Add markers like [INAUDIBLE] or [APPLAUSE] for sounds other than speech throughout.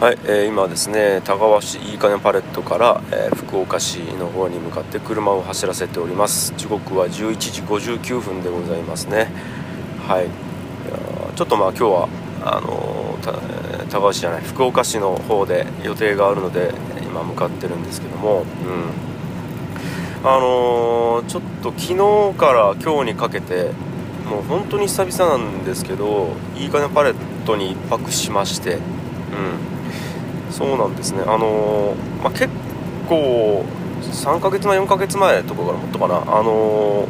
はい、えー、今ですね田川市いいかねパレットから、えー福岡市の方に向かって車を走らせております。時刻は11時59分でございますね。はい。いやちょっとまあ今日はあのえー田川市じゃない福岡市の方で予定があるので今向かってるんですけどもうん。あのーちょっと昨日から今日にかけてもう本当に久々なんですけどいいかねパレットに1泊しましてうん。そうなんですね。あのーまあ、結構3ヶ月前4ヶ月前とかからもっとかな。あのー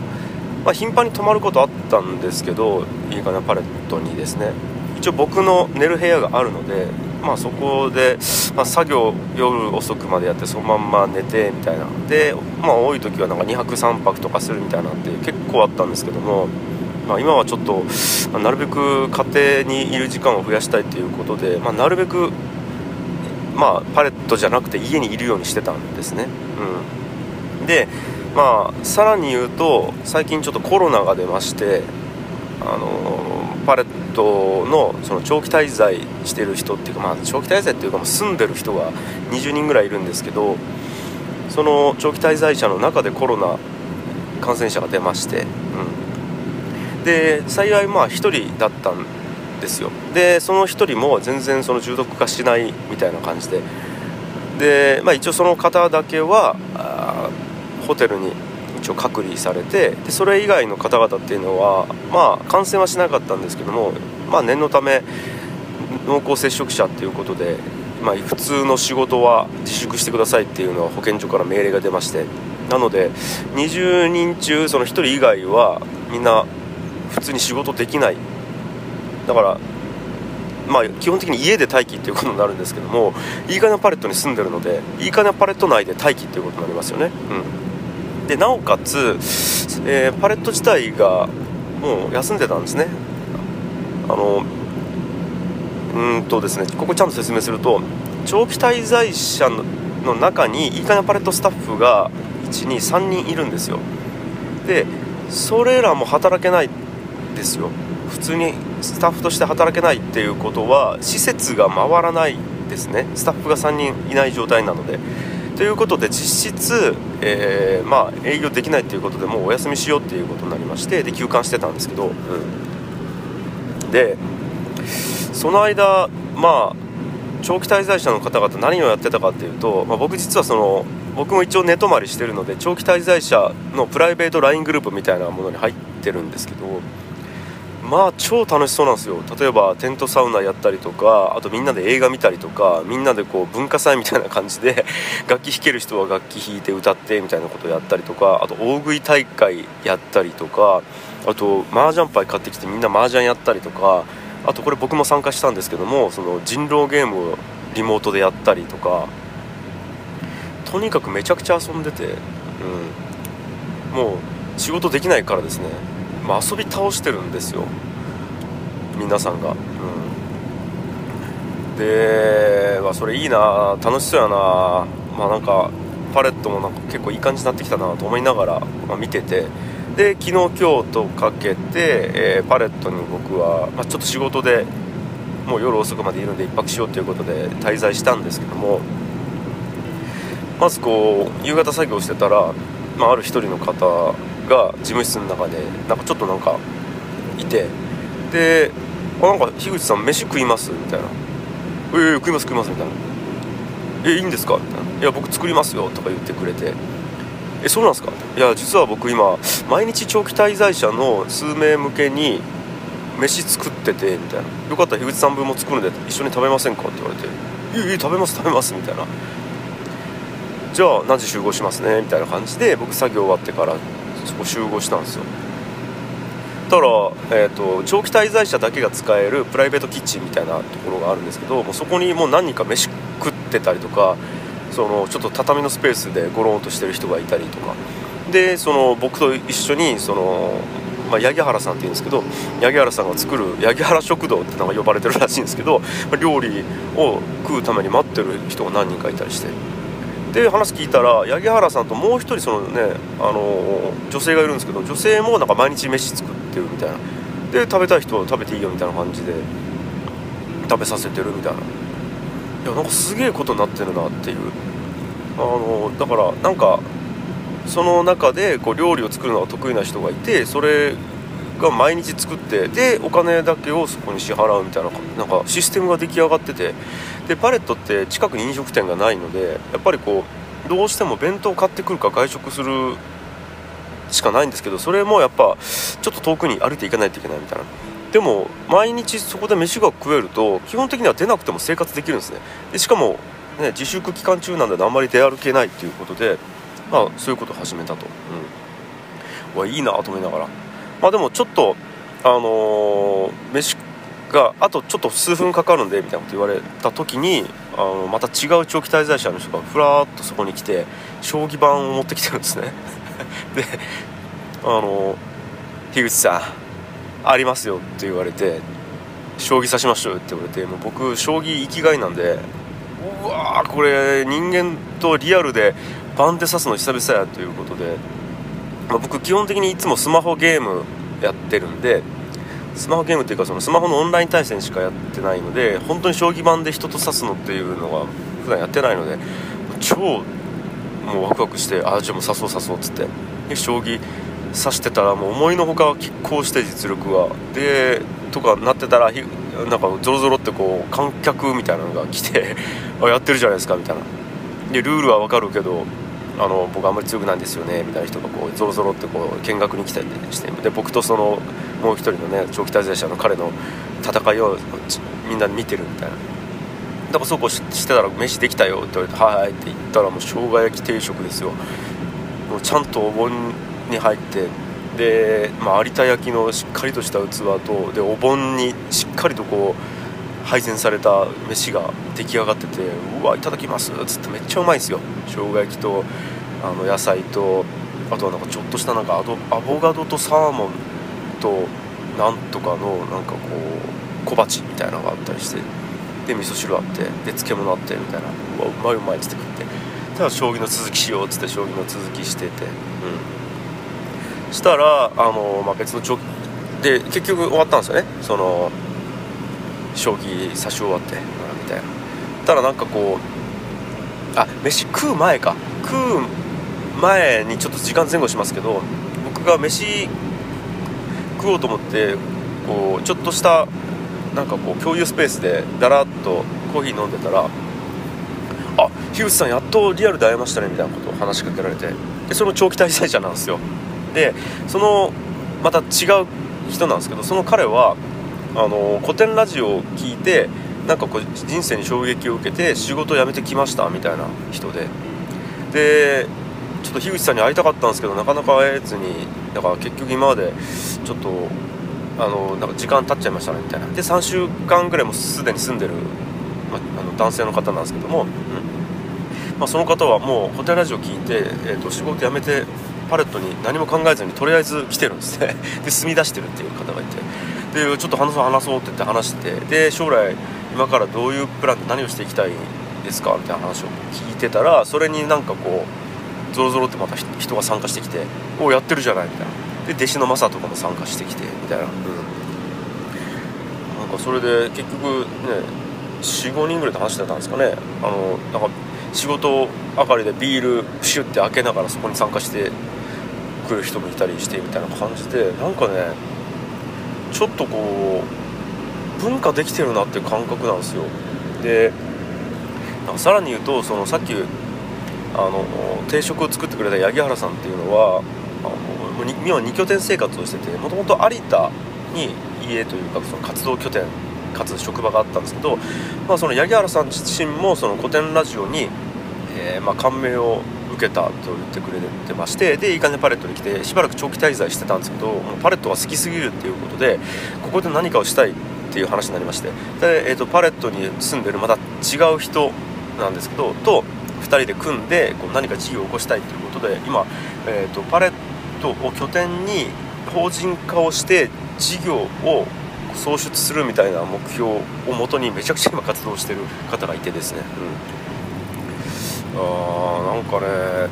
まあ、頻繁に泊まることあったんですけどいいかなパレットにですね。一応僕の寝る部屋があるので、まあ、そこで、まあ、作業夜遅くまでやってそのまんま寝てみたいな。で、まあ、多い時はなんか2泊3泊とかするみたいなって結構あったんですけども、まあ、今はちょっとまあなるべく家庭にいる時間を増やしたいということで、まあ、なるべくまあ、パレットじゃなくて家にいるようにしてたんですね、うん、でまあさらに言うと最近ちょっとコロナが出ましてあのパレットのその長期滞在してる人っていうか、まあ、長期滞在っていうかもう住んでる人が20人ぐらいいるんですけどその長期滞在者の中でコロナ感染者が出まして、うん、で幸いまあ1人だったんですよ。でその1人も全然その重篤化しないみたいな感じで。で、まあ、一応その方だけはホテルに一応隔離されてでそれ以外の方々っていうのはまあ感染はしなかったんですけども、まあ、念のため濃厚接触者っていうことで、まあ、普通の仕事は自粛してくださいっていうのは保健所から命令が出まして。なので20人中その1人以外はみんな普通に仕事できないだからまあ基本的に家で待機っていうことになるんですけどもいいかねパレットに住んでるのでいいかねパレット内で待機っていうことになりますよね、うん、でなおかつ、えーパレット自体がもう休んでたんですね。あのうんとですねここちゃんと説明すると長期滞在者の中にいいかねパレットスタッフが123人いるんですよ。でそれらも働けないですよ。普通にスタッフとして働けないっていうことは施設が回らないですね。スタッフが3人いない状態なので。ということで実質、えーまあ、営業できないっていうことでもうお休みしようっていうことになりましてで休館してたんですけど、うん、でその間まあ長期滞在者の方々何をやってたかっていうと、まあ、僕実はその僕も一応寝泊まりしてるので長期滞在者のプライベート LINE グループみたいなものに入ってるんですけどまあ超楽しそうなんですよ。例えばテントサウナやったりとかあとみんなで映画見たりとかみんなでこう文化祭みたいな感じで [LAUGHS] 楽器弾ける人は楽器弾いて歌ってみたいなことやったりとかあと大食い大会やったりとかあと麻雀牌買ってきてみんな麻雀やったりとかあとこれ僕も参加したんですけどもその人狼ゲームをリモートでやったりとかとにかくめちゃくちゃ遊んでて、うん、もう仕事できないからですね、まあ、遊び倒してるんですよ。皆さんが、うん、で、まあ、それいいな。楽しそうやな。まあなんかパレットもなんか結構いい感じになってきたなと思いながら、まあ、見てて。で昨日今日とかけて、えーパレットに僕は、まあ、ちょっと仕事でもう夜遅くまでいるんで1泊しようということで滞在したんですけどもまずこう夕方作業してたら、まあ、ある一人の方が事務室の中でなんかちょっとなんかいてで「あなんか樋口さん飯食います?」みたいな「ええ食います食います」みたいな「えいいんですか?」みたいな「いや僕作りますよ」とか言ってくれて「えそうなんですか?」いや実は僕今毎日長期滞在者の数名向けに飯作っててみたいな「よかったら樋口さん分も作るんで一緒に食べませんか?」って言われて「いいいい食べます食べます」みたいな「じゃあ何時集合しますね」みたいな感じで僕作業終わってからそこ集合したんですよ。たら、えー、と長期滞在者だけが使えるプライベートキッチンみたいなところがあるんですけどもうそこにもう何人か飯食ってたりとかそのちょっと畳のスペースでゴロンとしてる人がいたりとか。でその僕と一緒にその、まあ、八木原さんっていうんですけど八木原さんが作る八木原食堂ってのが呼ばれてるらしいんですけど料理を食うために待ってる人が何人かいたりして。で話聞いたら八木原さんともう一人そのね、あの女性がいるんですけど女性もなんか毎日飯作ってるみたいな。で食べたい人は食べていいよみたいな感じで食べさせてるみたいな。いやなんかすげえことになってるなっていう。あのだからなんかその中でこう料理を作るのが得意な人がいてそれが毎日作ってでお金だけをそこに支払うみたいななんかシステムが出来上がっててでパレットって近くに飲食店がないのでやっぱりこうどうしても弁当買ってくるか外食するしかないんですけどそれもやっぱちょっと遠くに歩いていかないといけないみたいな。でも毎日そこで飯が食えると基本的には出なくても生活できるんですね。でしかも、ね、自粛期間中なんであんまり出歩けないっていうことでまあそういうことを始めたと、うん、わいいなと思いながら。まあでもちょっとあのー、飯があとちょっと数分かかるんでみたいなこと言われた時にあのまた違う長期滞在者の人がふらっとそこに来て将棋盤を持ってきてるんですね。[LAUGHS] であの樋口さんありますよって言われて将棋指しましょうって言われてもう僕将棋生きがいなんでうわーこれ人間とリアルで番手指すの久々やということで、まあ、僕基本的にいつもスマホゲームやってるんでスマホゲームっていうかそのスマホのオンライン対戦しかやってないので本当に将棋盤で人と指すのっていうのが普段やってないので超もうワクワクしてああじゃあもう指そう指そうっつって。で将棋指してたらもう思いのほか拮抗して実力が。でとかなってたらなんかゾロゾロってこう観客みたいなのが来て [LAUGHS] あやってるじゃないですかみたいな。でルールは分かるけどあの僕あんまり強くないんですよねみたいな人がこうゾロゾロってこう見学に来たりしてで僕とそのもう一人のね長期滞在者の彼の戦いをみんな見てるみたいな。だからそうこうしてたら飯できたよって言われて「はい」って言ったらもう生姜焼き定食ですよ。もうちゃんとお盆に入ってで、まあ、有田焼のしっかりとした器とでお盆にしっかりとこう配膳された飯が出来上がってて「うわいただきます」っつってめっちゃうまいんですよ。生姜焼きとあの野菜とあとはなんかちょっとしたなんかアボガドとサーモンとなんとかのなんかこう小鉢みたいなのがあったりしてで味噌汁あってで漬物あってみたいな。うわうまいうまいっつって食って。ただ将棋の続きしようっつって将棋の続きしてて。うん。したらあの、まあ、別の長で結局終わったんですよね。その将棋指し終わってみたいな。ただなんかこうあ飯食う前か。食う前にちょっと時間前後しますけど僕が飯食おうと思ってこうちょっとしたなんかこう共有スペースでだらっとコーヒー飲んでたら「あ樋口さんやっとリアルで会えましたね」みたいなことを話しかけられてでその長期滞在者なんですよ。でそのまた違う人なんですけどその彼はあの古典ラジオを聞いてなんかこう人生に衝撃を受けて仕事を辞めてきましたみたいな人で。でちょっと樋口さんに会いたかったんですけどなかなか会えずにだから結局今までちょっとあのなんか時間経っちゃいましたねみたいな。で3週間ぐらいもすでに住んでる、まあの男性の方なんですけども、うん。まあ、その方はもうホテルラジオ聞いて、えーと、仕事辞めてパレットに何も考えずにとりあえず来てるんですね。で住み出してるっていう方がいて。でちょっと話そう話そうって言って話してで将来今からどういうプランで何をしていきたいですか？みたいな話を聞いてたらそれになんかこうゾロゾロってまた人が参加してきて「おやってるじゃない」みたいな。で弟子のマサとかも参加してきてみたいな、うん、なんかそれで結局ね45人ぐらいで話してたんですかね。あのなんか仕事明かりでビールプシュって開けながらそこに参加してくる人もいたりしてみたいな感じでなんかねちょっとこう文化できてるなっていう感覚なんですよ。でさらに言うとそのさっきあの定食を作ってくれた八木原さんっていうのはあの今2拠点生活をしててもともと有田に家というかその活動拠点かつ職場があったんですけど、まあ、その八木原さん自身もその古典ラジオに、えー、まあ感銘を受けたと言ってくれてましてでいい感じでパレットに来てしばらく長期滞在してたんですけどもうパレットが好きすぎるっていうことでここで何かをしたいっていう話になりまして。で、えーと、パレットに住んでるまた違う人なんですけどと2人で組んでこう何か事業を起こしたいということで今、えーと、パレットを拠点に法人化をして事業を創出するみたいな目標をもとにめちゃくちゃ今活動してる方がいてですね、うん、あなんかね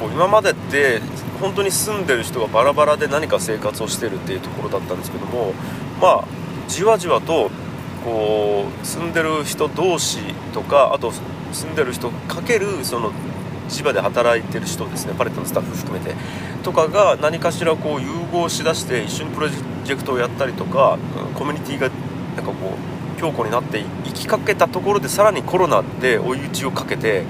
こう今までって本当に住んでる人がバラバラで何か生活をしてるっていうところだったんですけどもまあじわじわとこう住んでる人同士とかあと住んでる人かけるその千葉で働いてる人ですねパレットのスタッフ含めてとかが何かしらこう融合しだして一緒にプロジェクトをやったりとかコミュニティがなんかこう強固になっていきかけたところでさらにコロナで追い打ちをかけて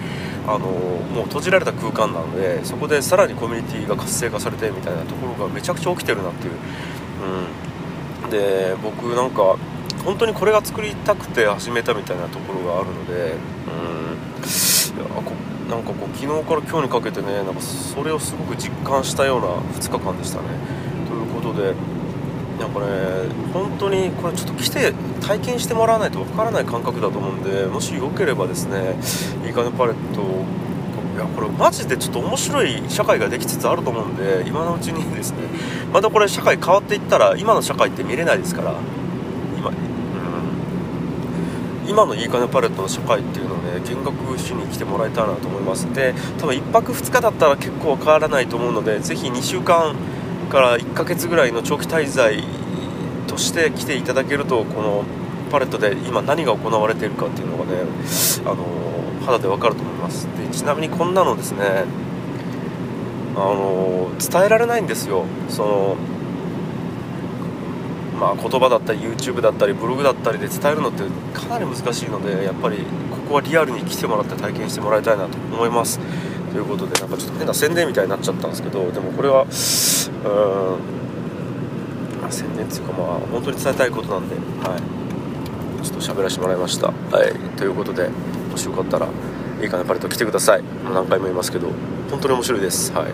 あのもう閉じられた空間なのでそこでさらにコミュニティが活性化されてみたいなところがめちゃくちゃ起きてるなっていう、うん、で僕なんか本当にこれが作りたくて始めたみたいなところがあるので、うん、こなんかこう昨日から今日にかけてねなんかそれをすごく実感したような2日間でしたね。ということでなんかね本当にこれちょっと来て体験してもらわないとわからない感覚だと思うんでもしよければですねいいかねパレットいやこれマジでちょっと面白い社会ができつつあると思うんで今のうちにですねまたこれ社会変わっていったら今の社会って見れないですから今,、うん、今のいいかねパレットの社会っていうのをね見学しに来てもらいたいなと思います。で多分1泊2日だったら結構変わらないと思うのでぜひ2週間から1ヶ月ぐらいの長期滞在として来ていただけるとこのパレットで今何が行われているかっていうのがね、あの肌でわかると思います。でちなみにこんなのですね、あの伝えられないんですよ。そのまあ、言葉だったり YouTube だったりブログだったりで伝えるのってかなり難しいのでやっぱりここはリアルに来てもらって体験してもらいたいなと思います。ということでなんかちょっと変な宣伝みたいになっちゃったんですけどでもこれはうん宣伝っていうかまあ本当に伝えたいことなんで、はい、ちょっと喋らせてもらいました。はい、ということでもしよかったらいいかなパレット来てくださいもう何回も言いますけど本当に面白いです。はい